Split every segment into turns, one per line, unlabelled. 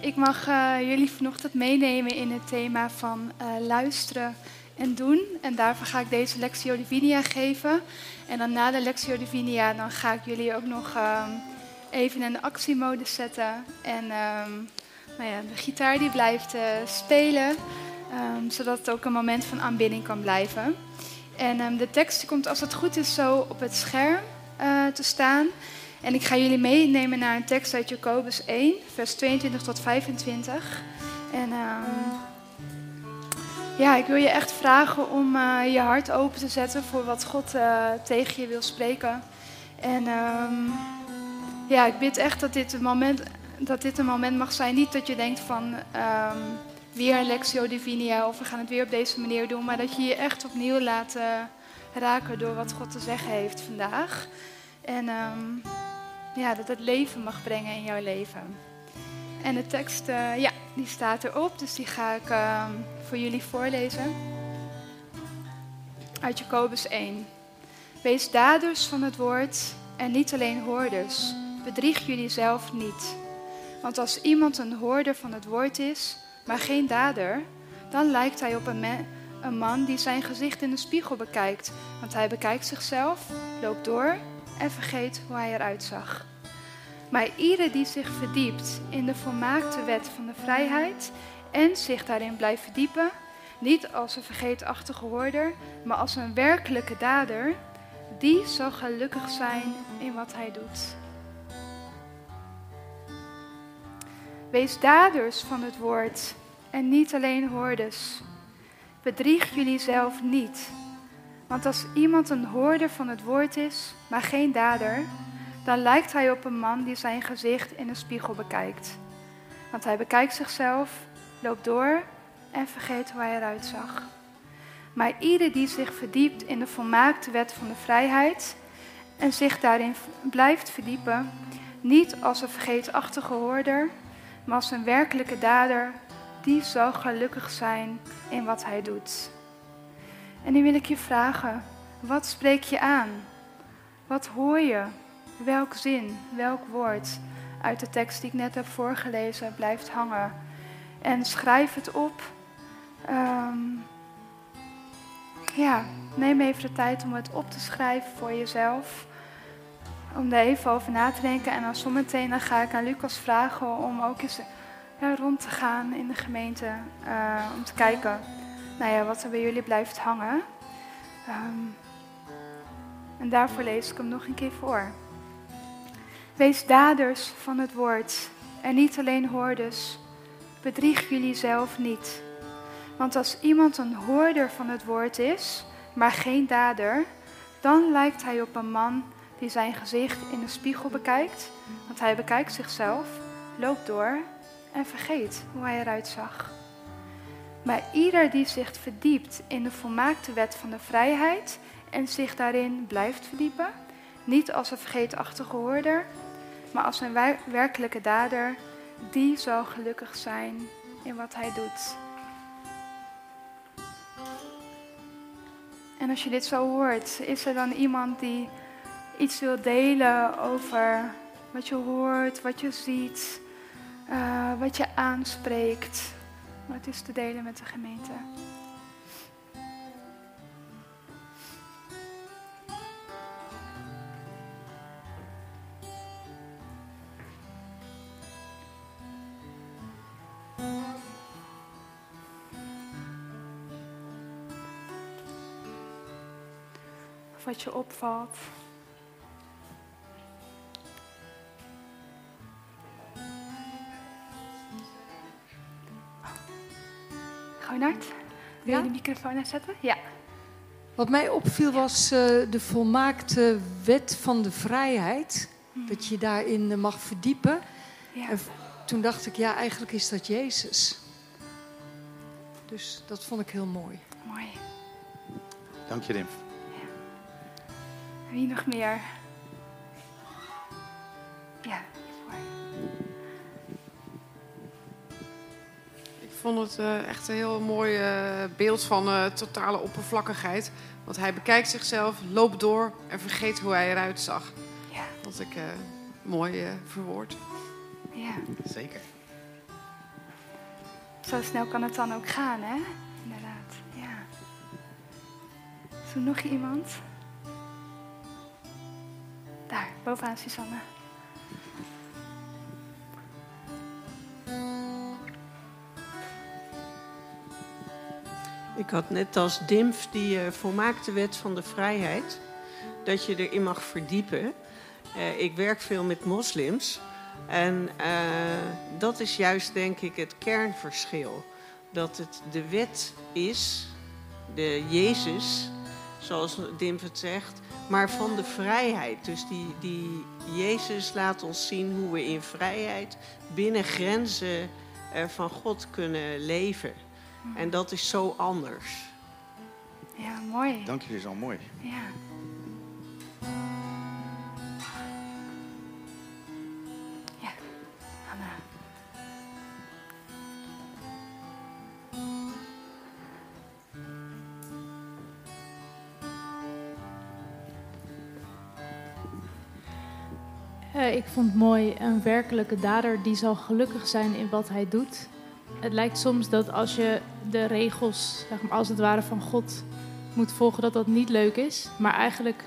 Ik mag uh, jullie vanochtend meenemen in het thema van uh, luisteren en doen. En daarvoor ga ik deze Lectio Divinia geven. En dan na de Lectio Divinia dan ga ik jullie ook nog uh, even in de actiemodus zetten. En um, nou ja, de gitaar die blijft spelen, um, zodat het ook een moment van aanbidding kan blijven. En de tekst komt als het goed is zo op het scherm te staan. En ik ga jullie meenemen naar een tekst uit Jacobus 1, vers 22 tot 25. En uh, ja, ik wil je echt vragen om uh, je hart open te zetten voor wat God uh, tegen je wil spreken. En um, ja, ik bid echt dat dit, een moment, dat dit een moment mag zijn. Niet dat je denkt van um, weer een Lectio Divinia of we gaan het weer op deze manier doen. Maar dat je je echt opnieuw laat raken door wat God te zeggen heeft vandaag. En um, ja, dat het leven mag brengen in jouw leven. En de tekst, uh, ja, die staat erop, dus die ga ik uh, voor jullie voorlezen. Uit Jacobus 1. Wees daders van het woord en niet alleen hoorders. Bedrieg jullie zelf niet. Want als iemand een hoorder van het woord is, maar geen dader, dan lijkt hij op een, een man die zijn gezicht in de spiegel bekijkt. Want hij bekijkt zichzelf, loopt door en vergeet hoe hij eruit zag. Maar ieder die zich verdiept in de volmaakte wet van de vrijheid en zich daarin blijft verdiepen, niet als een vergeetachtige hoorder, maar als een werkelijke dader, die zal gelukkig zijn in wat hij doet. Wees daders van het woord en niet alleen hoorders. Bedrieg jullie zelf niet. Want als iemand een hoorder van het woord is, maar geen dader, dan lijkt hij op een man die zijn gezicht in een spiegel bekijkt. Want hij bekijkt zichzelf, loopt door en vergeet hoe hij eruit zag. Maar ieder die zich verdiept in de volmaakte wet van de vrijheid en zich daarin blijft verdiepen, niet als een vergeetachtige hoorder, maar als een werkelijke dader, die zal gelukkig zijn in wat hij doet. En nu wil ik je vragen, wat spreek je aan? Wat hoor je? Welk zin, welk woord uit de tekst die ik net heb voorgelezen blijft hangen? En schrijf het op. Um, ja, neem even de tijd om het op te schrijven voor jezelf. Om er even over na te denken. En dan zometeen dan ga ik aan Lucas vragen om ook eens rond te gaan in de gemeente. Uh, om te kijken nou ja, wat er bij jullie blijft hangen. Um, en daarvoor lees ik hem nog een keer voor. Wees daders van het woord en niet alleen hoorders. Bedrieg jullie zelf niet. Want als iemand een hoorder van het woord is, maar geen dader, dan lijkt hij op een man die zijn gezicht in de spiegel bekijkt. Want hij bekijkt zichzelf, loopt door en vergeet hoe hij eruit zag. Maar ieder die zich verdiept in de volmaakte wet van de vrijheid en zich daarin blijft verdiepen, niet als een vergeetachtige hoorder, maar als een werkelijke dader, die zal gelukkig zijn in wat hij doet. En als je dit zo hoort, is er dan iemand die iets wil delen over wat je hoort, wat je ziet, uh, wat je aanspreekt, wat is te delen met de gemeente? Wat je opvalt. Gonard, wil je de microfoon aanzetten? Ja.
Wat mij opviel was uh, de volmaakte wet van de vrijheid. Hmm. Dat je daarin uh, mag verdiepen. Ja. En toen dacht ik, ja, eigenlijk is dat Jezus. Dus dat vond ik heel mooi.
Mooi.
Dank je, Rim.
Wie nog meer? Ja,
Ik vond het uh, echt een heel mooi uh, beeld van uh, totale oppervlakkigheid. Want hij bekijkt zichzelf, loopt door en vergeet hoe hij eruit zag.
Ja.
Dat ik mooi verwoord.
Ja.
Zeker.
zo snel kan het dan ook gaan, hè? Inderdaad, ja. Is er nog iemand? Daar, bovenaan Susanne.
Ik had net als Dimf die uh, volmaakte wet van de vrijheid, dat je erin mag verdiepen. Uh, ik werk veel met moslims en uh, dat is juist denk ik het kernverschil. Dat het de wet is, de Jezus, zoals Dimf het zegt, maar van de vrijheid. Dus die, die Jezus laat ons zien hoe we in vrijheid binnen grenzen van God kunnen leven. En dat is zo anders.
Ja, mooi.
Dank jullie, is al mooi.
Ja,
ik vond het mooi, een werkelijke dader die zal gelukkig zijn in wat hij doet. Het lijkt soms dat als je de regels, zeg maar, als het ware van God, moet volgen, dat dat niet leuk is. Maar eigenlijk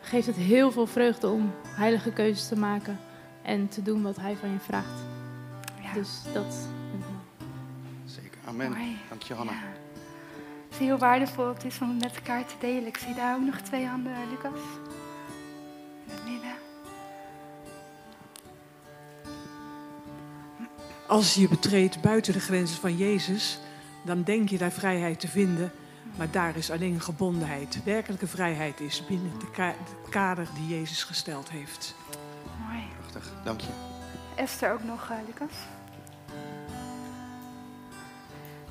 geeft het heel veel vreugde om heilige keuzes te maken en te doen wat Hij van je vraagt.
Ja.
Dus dat.
Zeker. Amen.
Mooi.
Dank je, Hanna.
Ja. Zie hoe waardevol het is om het met elkaar te delen. Ik zie daar ook nog twee handen, Lucas. In het midden.
Als je betreedt buiten de grenzen van Jezus, dan denk je daar vrijheid te vinden. Maar daar is alleen gebondenheid. Werkelijke vrijheid is binnen de ka- het kader die Jezus gesteld heeft.
Mooi.
Prachtig. Dank je.
Esther ook nog, uh, Lucas.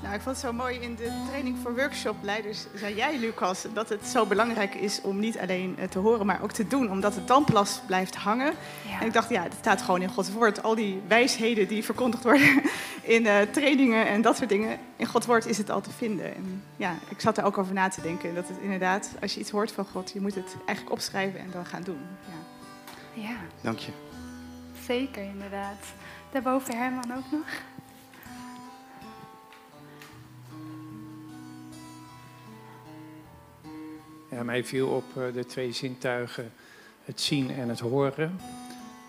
Nou, ik vond het zo mooi in de training voor workshopleiders. Zei jij, Lucas, dat het zo belangrijk is om niet alleen te horen, maar ook te doen. Omdat het dan pas blijft hangen.
Ja.
En ik dacht, ja, het staat gewoon in Gods woord. Al die wijsheden die verkondigd worden in uh, trainingen en dat soort dingen. In Gods woord is het al te vinden. En ja, ik zat er ook over na te denken. Dat het inderdaad, als je iets hoort van God, je moet het eigenlijk opschrijven en dan gaan doen. Ja.
ja,
Dank je.
zeker inderdaad. Daarboven Herman ook nog.
Mij viel op uh, de twee zintuigen, het zien en het horen.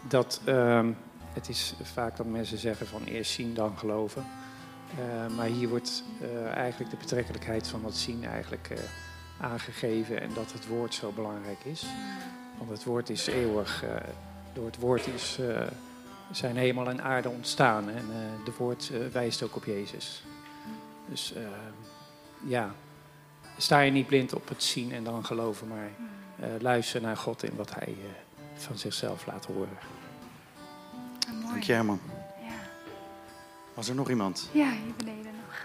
Dat uh, het is vaak dat mensen zeggen van eerst zien dan geloven. Uh, maar hier wordt uh, eigenlijk de betrekkelijkheid van dat zien eigenlijk aangegeven en dat het woord zo belangrijk is. Want het woord is eeuwig. door het woord is, zijn hemel en aarde ontstaan en de woord wijst ook op Jezus. Dus ja, sta je niet blind op het zien en dan geloven, maar uh, luister naar God in wat Hij uh, van zichzelf laat horen.
Mooi.
Dank je, Herman.
Ja.
Was er nog iemand?
ja, hier beneden nog.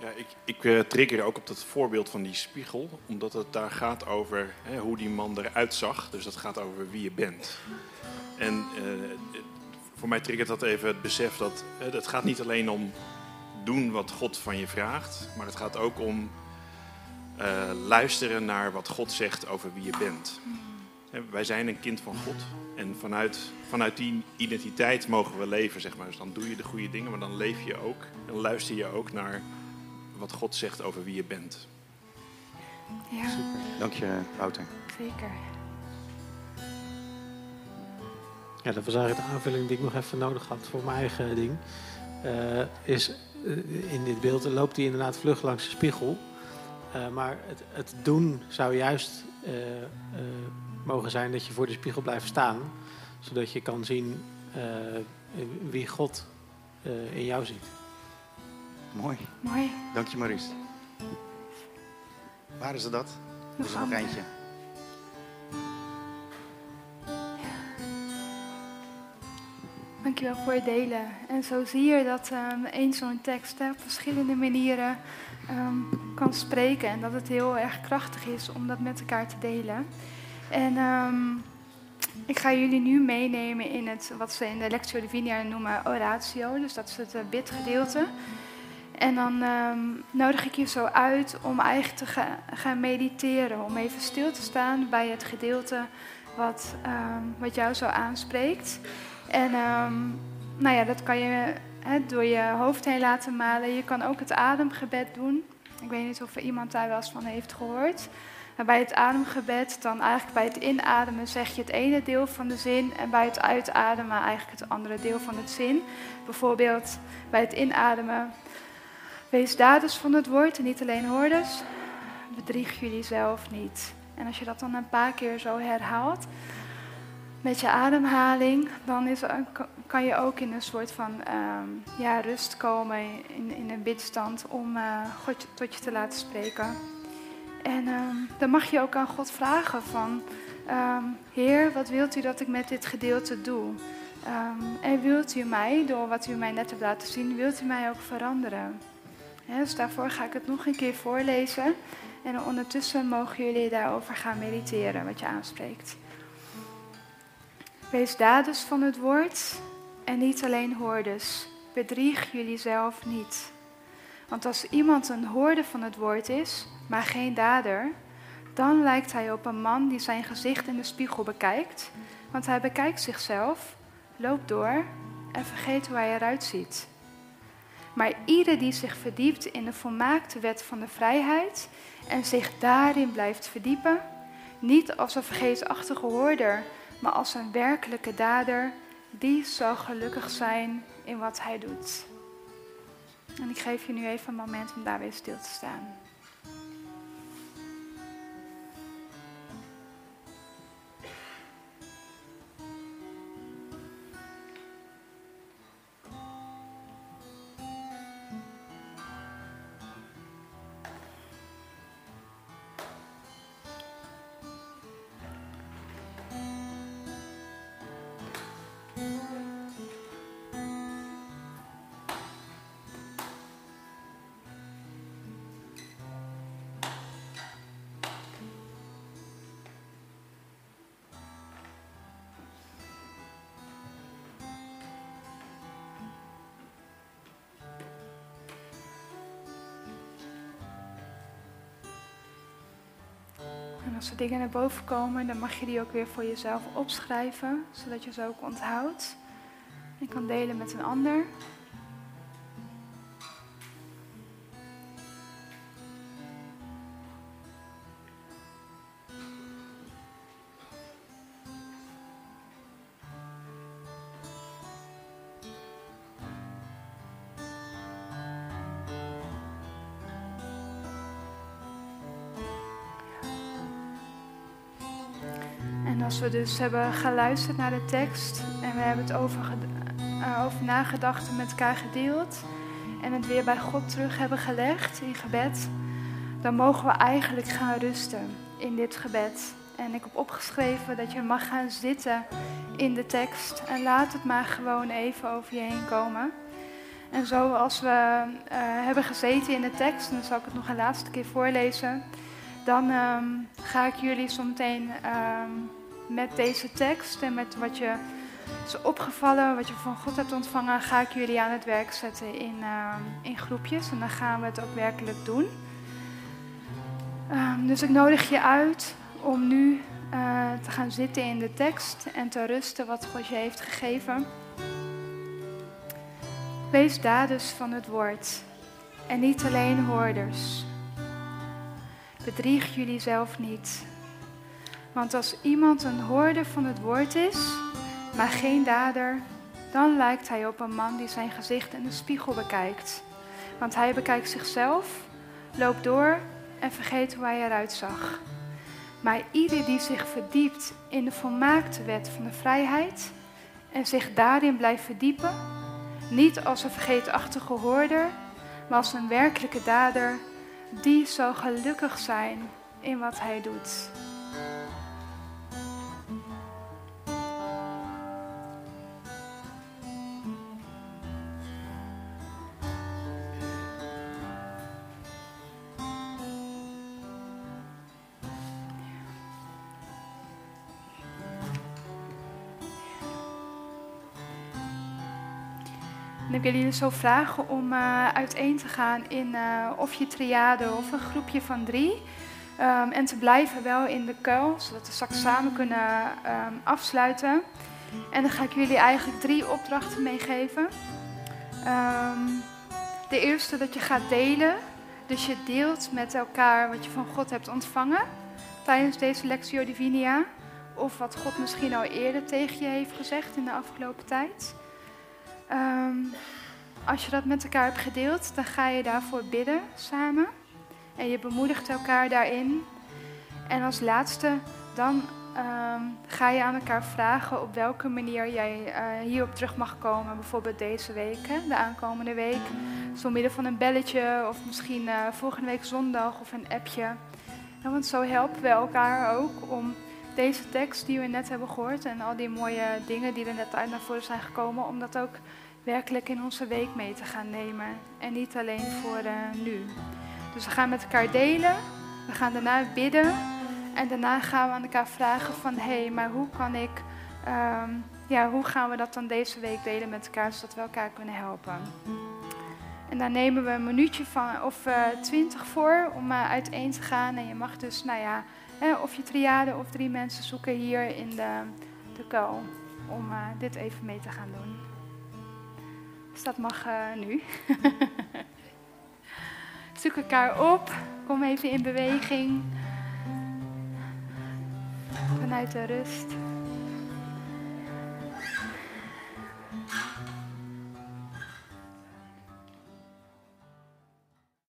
Ja, ik, ik uh, trigger ook op dat voorbeeld van die spiegel, omdat het daar gaat over hè, hoe die man eruit zag. Dus dat gaat over wie je bent. En voor mij triggert dat even het besef dat het gaat niet alleen om doen wat God van je vraagt, maar het gaat ook om uh, luisteren naar wat God zegt over wie je bent. En wij zijn een kind van God en vanuit, vanuit die identiteit mogen we leven, zeg maar. Dus dan doe je de goede dingen, maar dan leef je ook en luister je ook naar wat God zegt over wie je bent.
Ja,
Super. Dank je, Wouter.
zeker.
Ja, dat was eigenlijk de aanvulling die ik nog even nodig had voor mijn eigen ding. Uh, is in dit beeld loopt hij inderdaad vlug langs de spiegel. Uh, maar het, het, doen zou juist mogen zijn dat je voor de spiegel blijft staan. Zodat je kan zien wie God in jou ziet.
Mooi.
Mooi.
Dank je, Maurice. Waar is er dat? Er is nog eentje.
Dankjewel voor delen. En zo zie je dat um, één zo'n tekst op verschillende manieren um, kan spreken. En dat het heel erg krachtig is om dat met elkaar te delen. En um, ik ga jullie nu meenemen in het, wat ze in de Lectio Divina noemen oratio. Dus dat is het uh, bidgedeelte. En dan nodig ik je zo uit om eigenlijk te ga, gaan mediteren. Om even stil te staan bij het gedeelte wat, wat jou zo aanspreekt. En um, nou ja, dat kan je door je hoofd heen laten malen. Je kan ook het ademgebed doen. Ik weet niet of er iemand daar wel eens van heeft gehoord. Maar bij het ademgebed, dan eigenlijk bij het inademen zeg je het ene deel van de zin en bij het uitademen eigenlijk het andere deel van het zin. Bijvoorbeeld bij het inademen, wees daders van het woord en niet alleen hoorders, bedrieg jullie zelf niet. En als je dat dan een paar keer zo herhaalt met je ademhaling, dan is, kan je ook in een soort van ehm, ja, rust komen in, in een bidstand om uh, God tot je te laten spreken. En ehm, dan mag je ook aan God vragen van, ehm, Heer, wat wilt u dat ik met dit gedeelte doe? en wilt u mij, door wat u mij net hebt laten zien, wilt u mij ook veranderen? dus daarvoor ga ik het nog een keer voorlezen. En ondertussen mogen jullie daarover gaan mediteren, wat je aanspreekt. Wees daders van het woord en niet alleen hoorders. Bedrieg jullie zelf niet. Want als iemand een hoorder van het woord is, maar geen dader, dan lijkt hij op een man die zijn gezicht in de spiegel bekijkt. Want hij bekijkt zichzelf, loopt door en vergeet hoe hij eruit ziet. Maar ieder die zich verdiept in de volmaakte wet van de vrijheid en zich daarin blijft verdiepen, niet als een vergeetachtige hoorder, maar als een werkelijke dader, die zal gelukkig zijn in wat hij doet. En ik geef je nu even een moment om daar weer stil te staan. En als er dingen naar boven komen, dan mag je die ook weer voor jezelf opschrijven, zodat je ze ook onthoudt en kan delen met een ander. We dus hebben geluisterd naar de tekst en we hebben het over, uh, over nagedacht en met elkaar gedeeld en het weer bij God terug hebben gelegd in gebed, dan mogen we eigenlijk gaan rusten in dit gebed. En ik heb opgeschreven dat je mag gaan zitten in de tekst en laat het maar gewoon even over je heen komen. En zoals we uh, hebben gezeten in de tekst, en dan zal ik het nog een laatste keer voorlezen, dan um, ga ik jullie zometeen um, met deze tekst en met wat je is opgevallen, wat je van God hebt ontvangen, ga ik jullie aan het werk zetten in, uh, in groepjes. En dan gaan we het ook werkelijk doen. Um, dus ik nodig je uit om nu uh, te gaan zitten in de tekst en te rusten wat God je heeft gegeven. Wees daders van het woord en niet alleen hoorders. Bedrieg jullie zelf niet. Want als iemand een hoorder van het woord is, maar geen dader, dan lijkt hij op een man die zijn gezicht in de spiegel bekijkt. Want hij bekijkt zichzelf, loopt door en vergeet hoe hij eruit zag. Maar ieder die zich verdiept in de volmaakte wet van de vrijheid en zich daarin blijft verdiepen, niet als een vergeetachtige hoorder, maar als een werkelijke dader, die zal gelukkig zijn in wat hij doet. Ik wil jullie zo vragen om uh, uiteen te gaan in uh, of je triade of een groepje van drie. Um, en te blijven wel in de kuil, zodat we straks samen kunnen um, afsluiten. En dan ga ik jullie eigenlijk drie opdrachten meegeven. Ehm, de eerste dat je gaat delen. Dus je deelt met elkaar wat je van God hebt ontvangen tijdens deze Lectio Divinia. Of wat God misschien al eerder tegen je heeft gezegd in de afgelopen tijd. Ehm, als je dat met elkaar hebt gedeeld, dan ga je daarvoor bidden samen. En je bemoedigt elkaar daarin. En als laatste, dan ehm, ga je aan elkaar vragen op welke manier jij uh, hierop terug mag komen. Bijvoorbeeld deze week, de aankomende week. Zo midden van een belletje of misschien uh, volgende week zondag of een appje. want zo helpen we elkaar ook om deze tekst die we net hebben gehoord en al die mooie dingen die er net uit naar voren zijn gekomen, om dat ook werkelijk in onze week mee te gaan nemen. En niet alleen voor uh, nu. Dus we gaan met elkaar delen, we gaan daarna bidden en daarna gaan we aan elkaar vragen van hé, hey, maar hoe kan ik, um, ja, hoe gaan we dat dan deze week delen met elkaar zodat we elkaar kunnen helpen. En daar nemen we een minuutje van, of uh, twintig voor om uh, uiteen te gaan. En je mag dus, nou ja, of je triade of drie mensen zoeken hier in de, de kuil om uh, dit even mee te gaan doen. Dus dat mag uh, nu. Zoek elkaar op, kom even in beweging vanuit de rust.